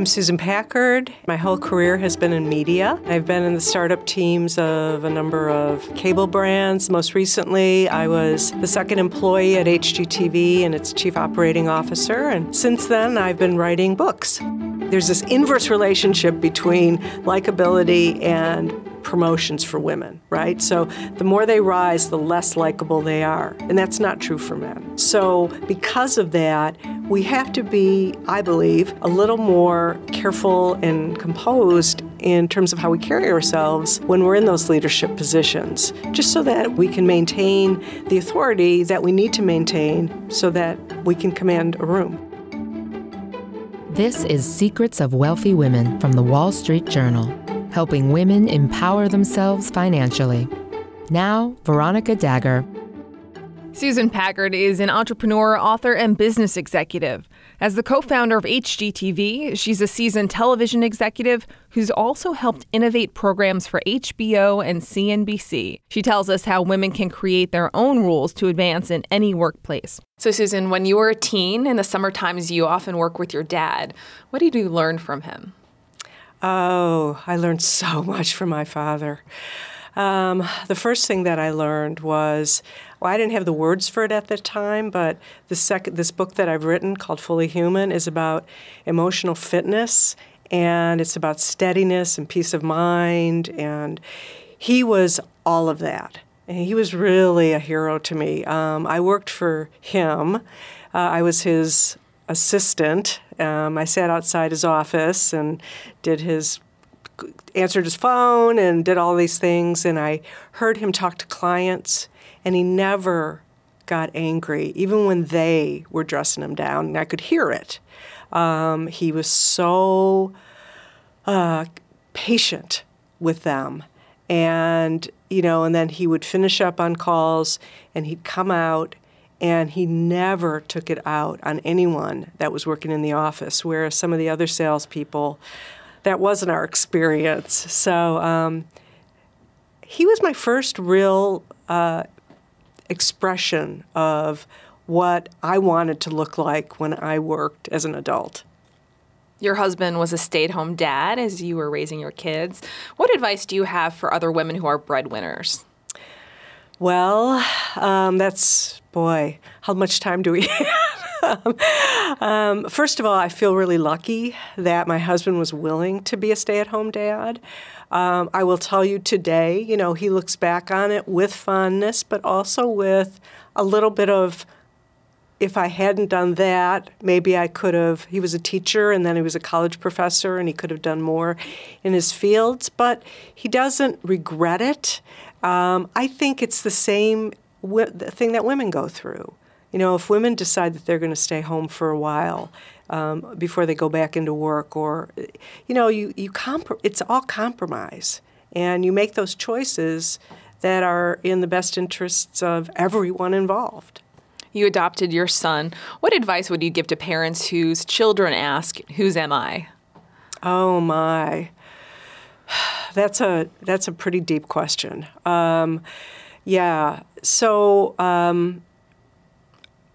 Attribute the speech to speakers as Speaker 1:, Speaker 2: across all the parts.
Speaker 1: I'm Susan Packard. My whole career has been in media. I've been in the startup teams of a number of cable brands. Most recently, I was the second employee at HGTV and its chief operating officer. And since then, I've been writing books. There's this inverse relationship between likability and promotions for women, right? So the more they rise, the less likable they are. And that's not true for men. So because of that, we have to be, I believe, a little more careful and composed in terms of how we carry ourselves when we're in those leadership positions, just so that we can maintain the authority that we need to maintain so that we can command a room.
Speaker 2: This is Secrets of Wealthy Women from the Wall Street Journal helping women empower themselves financially. Now, Veronica Dagher.
Speaker 3: Susan Packard is an entrepreneur, author, and business executive. As the co founder of HGTV, she's a seasoned television executive who's also helped innovate programs for HBO and CNBC. She tells us how women can create their own rules to advance in any workplace. So, Susan, when you were a teen in the summer times, you often work with your dad. What did you learn from him?
Speaker 1: Oh, I learned so much from my father. Um, the first thing that I learned was well, I didn't have the words for it at the time, but the second this book that I've written called Fully Human is about emotional fitness and it's about steadiness and peace of mind and he was all of that. And he was really a hero to me. Um, I worked for him. Uh, I was his assistant. Um, I sat outside his office and did his answered his phone and did all these things and I heard him talk to clients and he never got angry even when they were dressing him down and I could hear it. Um, he was so uh, patient with them and you know and then he would finish up on calls and he'd come out and he never took it out on anyone that was working in the office. Whereas some of the other salespeople, that wasn't our experience. So um, he was my first real uh, expression of what I wanted to look like when I worked as an adult.
Speaker 3: Your husband was a stay at home dad as you were raising your kids. What advice do you have for other women who are breadwinners?
Speaker 1: Well, um, that's, boy, how much time do we have? um, first of all, I feel really lucky that my husband was willing to be a stay at home dad. Um, I will tell you today, you know, he looks back on it with fondness, but also with a little bit of if I hadn't done that, maybe I could have. He was a teacher and then he was a college professor and he could have done more in his fields, but he doesn't regret it. Um, I think it's the same the thing that women go through. You know, if women decide that they're going to stay home for a while um, before they go back into work, or you know, you you comp- it's all compromise, and you make those choices that are in the best interests of everyone involved.
Speaker 3: You adopted your son. What advice would you give to parents whose children ask, "Whose am I?"
Speaker 1: Oh my. That's a that's a pretty deep question. Um, yeah. So um,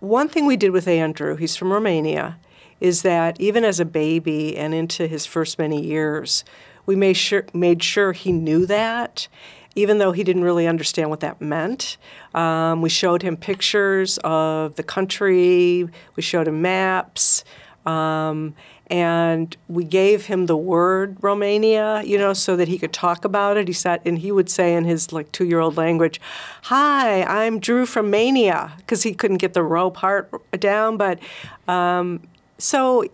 Speaker 1: one thing we did with Andrew, he's from Romania, is that even as a baby and into his first many years, we made sure made sure he knew that. Even though he didn't really understand what that meant, um, we showed him pictures of the country. We showed him maps. Um, and we gave him the word Romania, you know, so that he could talk about it. He sat and he would say in his like two year old language, "Hi, I'm Drew from Mania," because he couldn't get the row part down. But um, so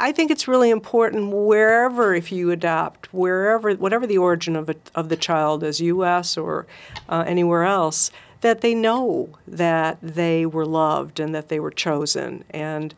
Speaker 1: I think it's really important wherever, if you adopt, wherever, whatever the origin of, it, of the child is, U.S. or uh, anywhere else, that they know that they were loved and that they were chosen. And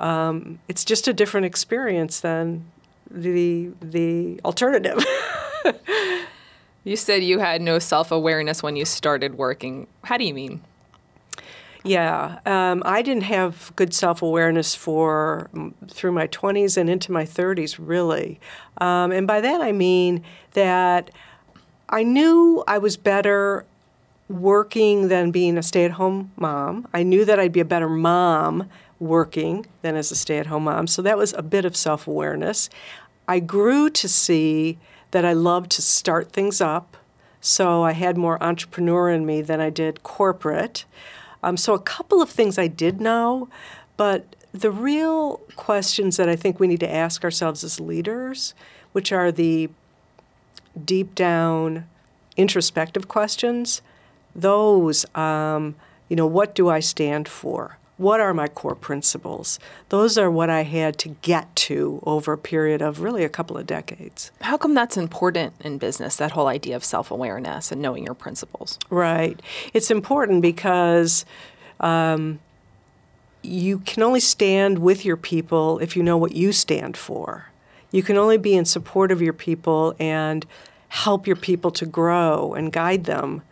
Speaker 1: um, it's just a different experience than the the alternative.
Speaker 3: you said you had no self awareness when you started working. How do you mean?
Speaker 1: Yeah, um, I didn't have good self awareness for mm, through my 20s and into my 30s, really. Um, and by that I mean that I knew I was better working than being a stay at home mom. I knew that I'd be a better mom working than as a stay at home mom. So that was a bit of self awareness. I grew to see that I loved to start things up. So I had more entrepreneur in me than I did corporate. Um, so a couple of things I did know, but the real questions that I think we need to ask ourselves as leaders, which are the deep down introspective questions, those, um, you know, what do I stand for? What are my core principles? Those are what I had to get to over a period of really a couple of decades.
Speaker 3: How come that's important in business, that whole idea of self awareness and knowing your principles?
Speaker 1: Right. It's important because um, you can only stand with your people if you know what you stand for. You can only be in support of your people and help your people to grow and guide them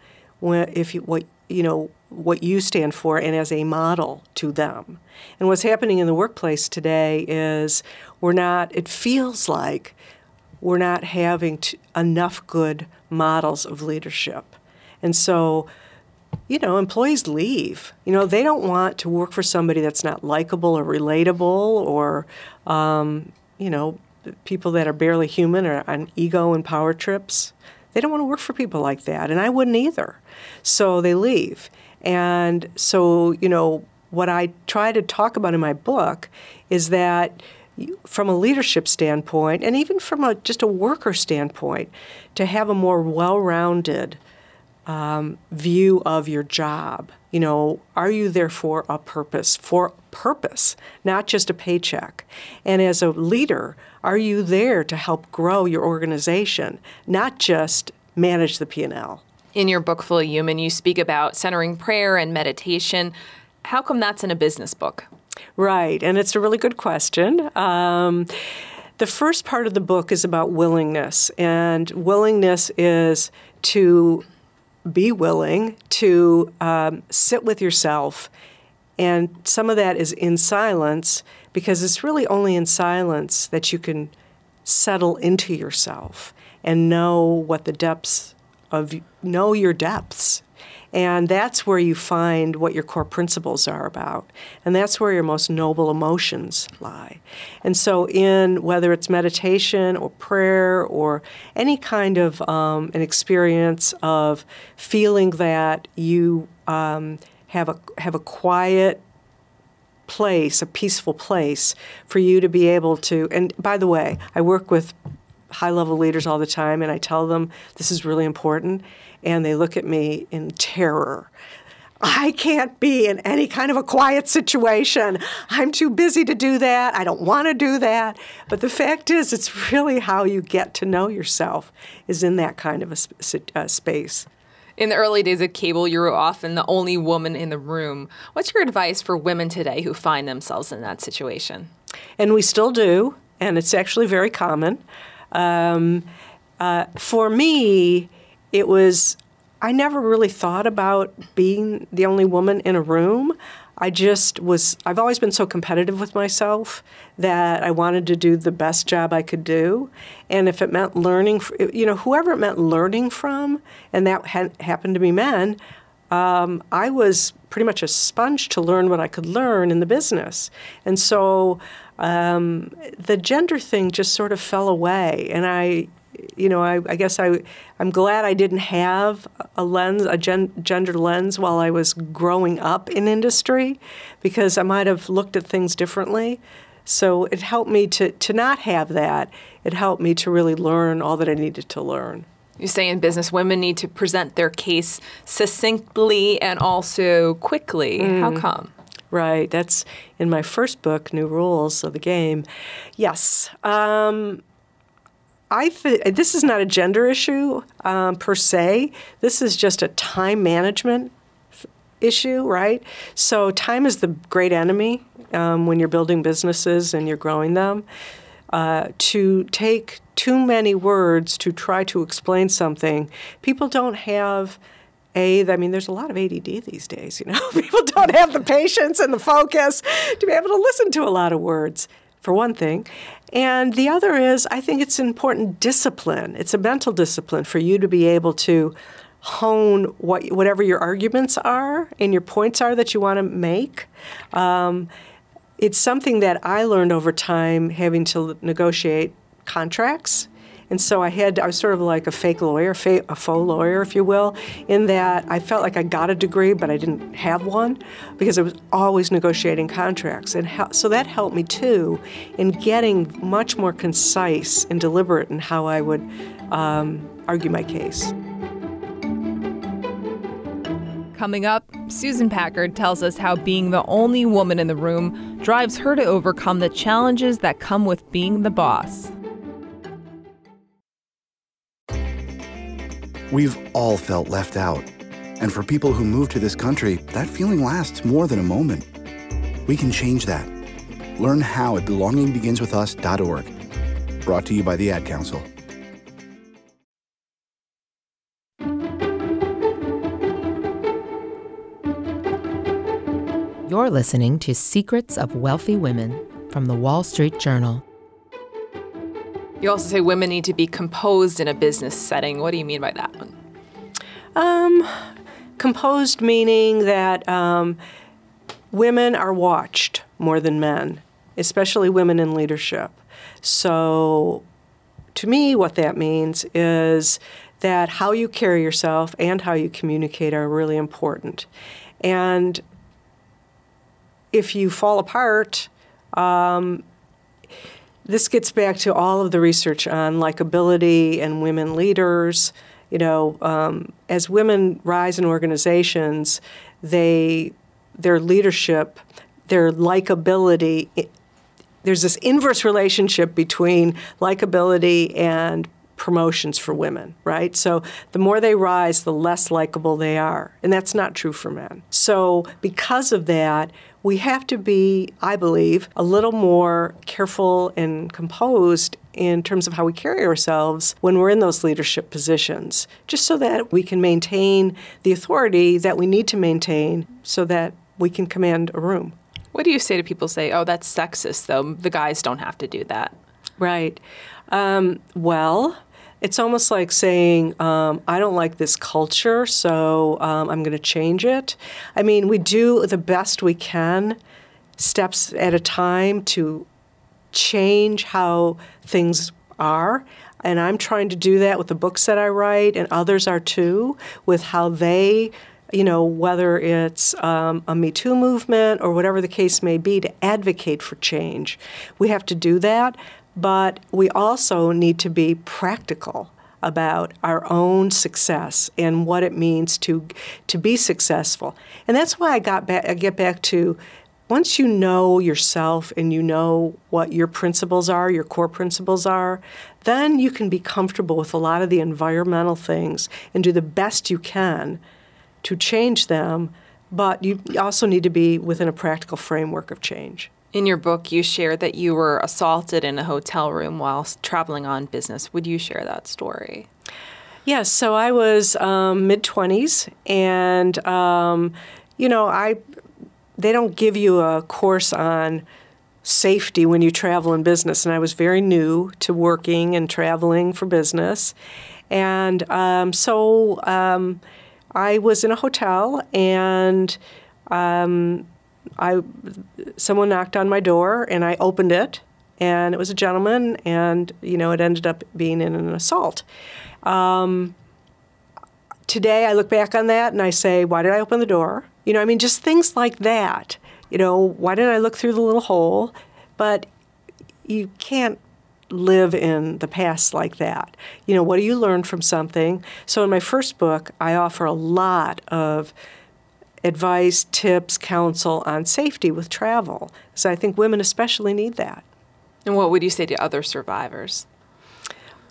Speaker 1: when, if you, what you know what you stand for and as a model to them. And what's happening in the workplace today is we're not. It feels like we're not having to, enough good models of leadership, and so. You know, employees leave. You know, they don't want to work for somebody that's not likable or relatable or, um, you know, people that are barely human or on ego and power trips. They don't want to work for people like that, and I wouldn't either. So they leave. And so, you know, what I try to talk about in my book is that from a leadership standpoint, and even from a, just a worker standpoint, to have a more well rounded um, view of your job. You know, are you there for a purpose? For purpose, not just a paycheck. And as a leader, are you there to help grow your organization, not just manage the P&L?
Speaker 3: In your book, Fully Human, you speak about centering prayer and meditation. How come that's in a business book?
Speaker 1: Right, and it's a really good question. Um, the first part of the book is about willingness, and willingness is to be willing to um, sit with yourself. And some of that is in silence because it's really only in silence that you can settle into yourself and know what the depths of know your depths and that's where you find what your core principles are about. And that's where your most noble emotions lie. And so, in whether it's meditation or prayer or any kind of um, an experience of feeling that you um, have, a, have a quiet, place, a peaceful place for you to be able to. And by the way, I work with high level leaders all the time and I tell them this is really important and they look at me in terror. I can't be in any kind of a quiet situation. I'm too busy to do that. I don't want to do that. But the fact is, it's really how you get to know yourself is in that kind of a, a uh, space.
Speaker 3: In the early days of cable, you were often the only woman in the room. What's your advice for women today who find themselves in that situation?
Speaker 1: And we still do, and it's actually very common. Um, uh, for me, it was I never really thought about being the only woman in a room. I just was, I've always been so competitive with myself that I wanted to do the best job I could do. And if it meant learning, you know, whoever it meant learning from, and that happened to be men, um, I was pretty much a sponge to learn what I could learn in the business. And so um, the gender thing just sort of fell away. And I, you know, I, I, guess I, I'm glad I didn't have a lens, a gen, gender lens, while I was growing up in industry, because I might have looked at things differently. So it helped me to, to not have that. It helped me to really learn all that I needed to learn.
Speaker 3: You say in business, women need to present their case succinctly and also quickly. Mm. How come?
Speaker 1: Right. That's in my first book, New Rules of the Game. Yes. Um, I th- this is not a gender issue um, per se. This is just a time management f- issue, right? So time is the great enemy um, when you're building businesses and you're growing them. Uh, to take too many words to try to explain something, people don't have a, I mean, there's a lot of ADD these days. You know, people don't have the patience and the focus to be able to listen to a lot of words, for one thing. And the other is, I think it's an important discipline. It's a mental discipline for you to be able to hone what whatever your arguments are and your points are that you want to make. Um, it's something that I learned over time having to negotiate contracts and so I had, I was sort of like a fake lawyer, a faux lawyer, if you will, in that I felt like I got a degree, but I didn't have one because I was always negotiating contracts. And so that helped me too in getting much more concise and deliberate in how I would um, argue my case.
Speaker 3: Coming up, Susan Packard tells us how being the only woman in the room drives her to overcome the challenges that come with being the boss.
Speaker 4: We've all felt left out. And for people who move to this country, that feeling lasts more than a moment. We can change that. Learn how at belongingbeginswithus.org. Brought to you by the Ad Council.
Speaker 2: You're listening to Secrets of Wealthy Women from the Wall Street Journal.
Speaker 3: You also say women need to be composed in a business setting. What do you mean by that one?
Speaker 1: Um, composed meaning that um, women are watched more than men, especially women in leadership. So, to me, what that means is that how you carry yourself and how you communicate are really important. And if you fall apart, um, this gets back to all of the research on likability and women leaders. You know, um, as women rise in organizations, they their leadership, their likability. There's this inverse relationship between likability and promotions for women, right? So the more they rise, the less likable they are. And that's not true for men. So because of that, we have to be, I believe, a little more careful and composed in terms of how we carry ourselves when we're in those leadership positions, just so that we can maintain the authority that we need to maintain so that we can command a room.
Speaker 3: What do you say to people say, oh, that's sexist, though? The guys don't have to do that.
Speaker 1: Right. Um, well, it's almost like saying, um, I don't like this culture, so um, I'm going to change it. I mean, we do the best we can, steps at a time, to change how things are. And I'm trying to do that with the books that I write, and others are too, with how they, you know, whether it's um, a Me Too movement or whatever the case may be, to advocate for change. We have to do that but we also need to be practical about our own success and what it means to to be successful. And that's why I got back I get back to once you know yourself and you know what your principles are, your core principles are, then you can be comfortable with a lot of the environmental things and do the best you can to change them, but you also need to be within a practical framework of change.
Speaker 3: In your book, you share that you were assaulted in a hotel room while traveling on business. Would you share that story?
Speaker 1: Yes. So I was um, mid twenties, and um, you know, I they don't give you a course on safety when you travel in business, and I was very new to working and traveling for business, and um, so um, I was in a hotel and. Um, I someone knocked on my door and I opened it and it was a gentleman and you know it ended up being in an assault. Um, today I look back on that and I say, why did I open the door? You know, I mean, just things like that. You know, why didn't I look through the little hole? But you can't live in the past like that. You know, what do you learn from something? So in my first book, I offer a lot of advice, tips, counsel on safety with travel. So I think women especially need that.
Speaker 3: And what would you say to other survivors?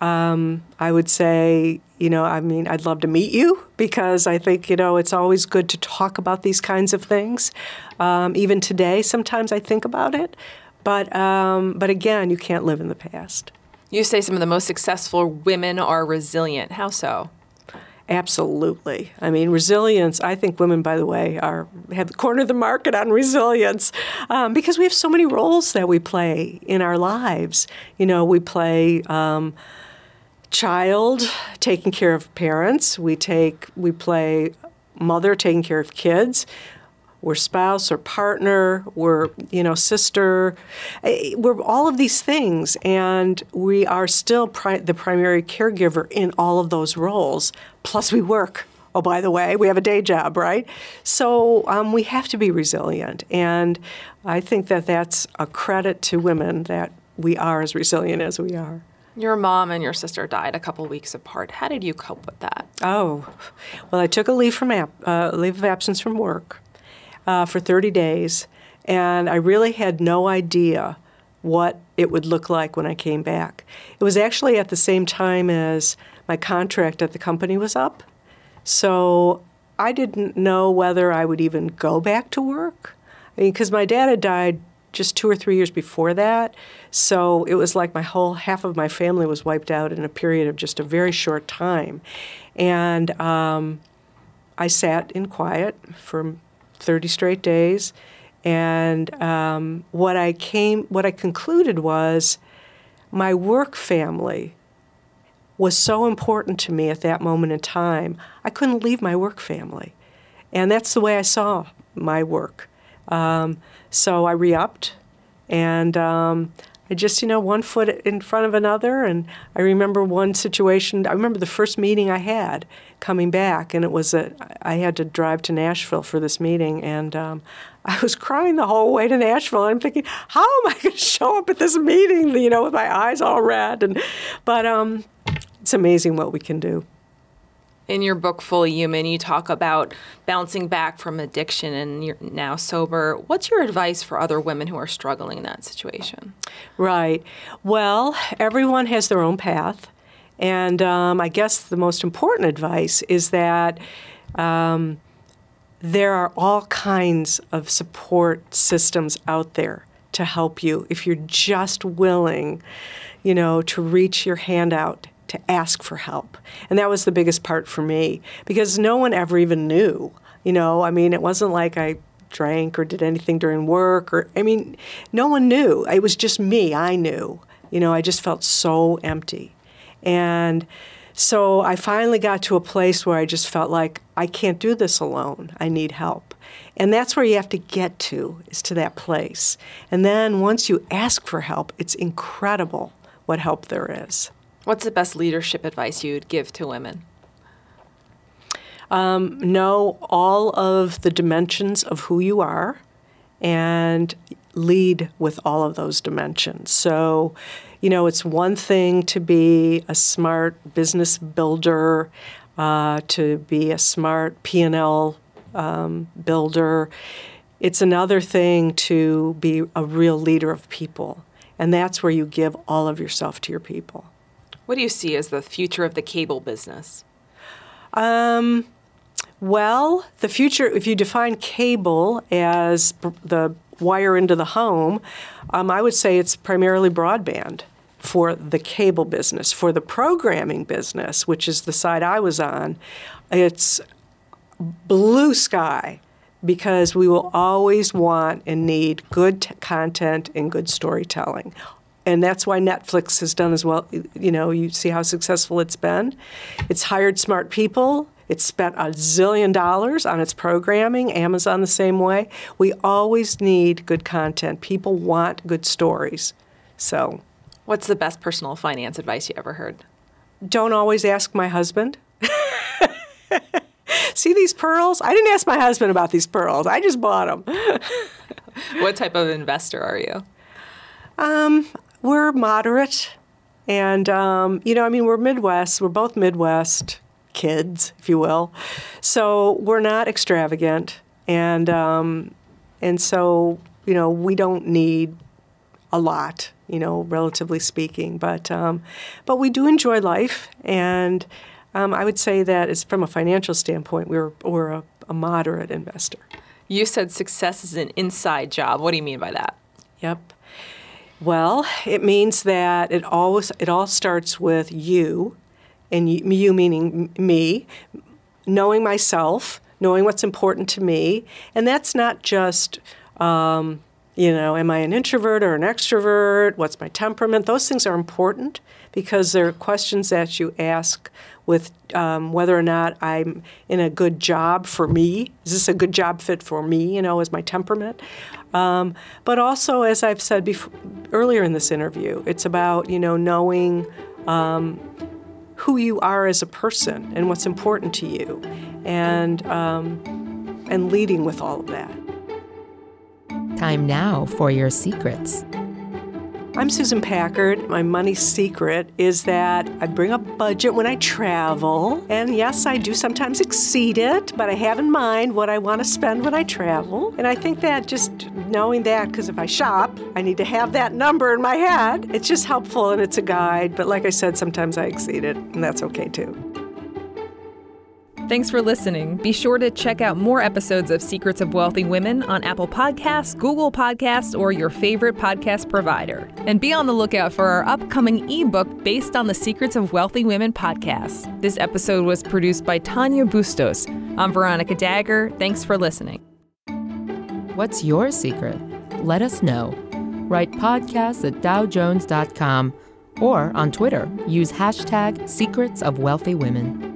Speaker 1: Um, I would say, you know, I mean, I'd love to meet you because I think, you know, it's always good to talk about these kinds of things. Um, even today, sometimes I think about it. But, um, but again, you can't live in the past.
Speaker 3: You say some of the most successful women are resilient. How so?
Speaker 1: Absolutely. I mean, resilience. I think women, by the way, are have the corner of the market on resilience um, because we have so many roles that we play in our lives. You know, we play. Um, child taking care of parents we take we play mother taking care of kids we're spouse or partner, we're you know sister, eh, we're all of these things, and we are still pri- the primary caregiver in all of those roles. Plus, we work. Oh, by the way, we have a day job, right? So um, we have to be resilient, and I think that that's a credit to women that we are as resilient as we are.
Speaker 3: Your mom and your sister died a couple weeks apart. How did you cope with that?
Speaker 1: Oh, well, I took a leave from ap- uh, leave of absence from work uh, for 30 days, and I really had no idea what it would look like when I came back. It was actually at the same time as my contract at the company was up, so I didn't know whether I would even go back to work. I mean, because my dad had died just two or three years before that. So it was like my whole half of my family was wiped out in a period of just a very short time. And um, I sat in quiet for 30 straight days. And um, what I came, what I concluded was, my work family was so important to me at that moment in time. I couldn't leave my work family, and that's the way I saw my work. Um, so I re-upped, and um, just, you know, one foot in front of another. And I remember one situation. I remember the first meeting I had coming back, and it was a. I had to drive to Nashville for this meeting, and um, I was crying the whole way to Nashville. And I'm thinking, how am I going to show up at this meeting? You know, with my eyes all red. And but um, it's amazing what we can do
Speaker 3: in your book fully human you talk about bouncing back from addiction and you're now sober. What's your advice for other women who are struggling in that situation?
Speaker 1: Right. Well everyone has their own path. And um, i guess the most important advice is that um, there are all kinds of support systems out there to help you if you're just willing you know to reach your hand out to ask for help. And that was the biggest part for me because no one ever even knew. You know, I mean, it wasn't like I drank or did anything during work or, I mean, no one knew. It was just me. I knew. You know, I just felt so empty. And so I finally got to a place where I just felt like I can't do this alone. I need help. And that's where you have to get to, is to that place. And then once you ask for help, it's incredible what help there is.
Speaker 3: What's the best leadership advice you'd give to women?
Speaker 1: Um, know all of the dimensions of who you are and lead with all of those dimensions. So, you know, it's one thing to be a smart business builder, uh, to be a smart P&L um, builder. It's another thing to be a real leader of people. And that's where you give all of yourself to your people.
Speaker 3: What do you see as the future of the cable business?
Speaker 1: Um, well, the future, if you define cable as the wire into the home, um, I would say it's primarily broadband for the cable business. For the programming business, which is the side I was on, it's blue sky because we will always want and need good t- content and good storytelling and that's why Netflix has done as well. You know, you see how successful it's been. It's hired smart people. It's spent a zillion dollars on its programming. Amazon the same way. We always need good content. People want good stories. So,
Speaker 3: what's the best personal finance advice you ever heard?
Speaker 1: Don't always ask my husband. See these pearls? I didn't ask my husband about these pearls. I just bought them.
Speaker 3: what type of investor are you?
Speaker 1: Um, we're moderate. And, um, you know, I mean, we're Midwest. We're both Midwest kids, if you will. So we're not extravagant. And, um, and so, you know, we don't need a lot, you know, relatively speaking. But, um, but we do enjoy life. And um, I would say that is from a financial standpoint, we're, we're a, a moderate investor.
Speaker 3: You said success is an inside job. What do you mean by that?
Speaker 1: Yep. Well, it means that it always it all starts with you and you, you meaning me, knowing myself, knowing what's important to me, and that's not just. Um, you know, am I an introvert or an extrovert? What's my temperament? Those things are important because there are questions that you ask with um, whether or not I'm in a good job for me. Is this a good job fit for me? You know, is my temperament? Um, but also, as I've said before, earlier in this interview, it's about you know knowing um, who you are as a person and what's important to you, and um, and leading with all of that.
Speaker 2: Time now for your secrets.
Speaker 1: I'm Susan Packard. My money secret is that I bring a budget when I travel. And yes, I do sometimes exceed it, but I have in mind what I want to spend when I travel. And I think that just knowing that, because if I shop, I need to have that number in my head. It's just helpful and it's a guide. But like I said, sometimes I exceed it, and that's okay too.
Speaker 3: Thanks for listening. Be sure to check out more episodes of Secrets of Wealthy Women on Apple Podcasts, Google Podcasts, or your favorite podcast provider. And be on the lookout for our upcoming ebook based on the Secrets of Wealthy Women podcast. This episode was produced by Tanya Bustos. I'm Veronica Dagher. Thanks for listening.
Speaker 2: What's your secret? Let us know. Write podcasts at dowjones.com or on Twitter, use hashtag Secrets of Wealthy Women.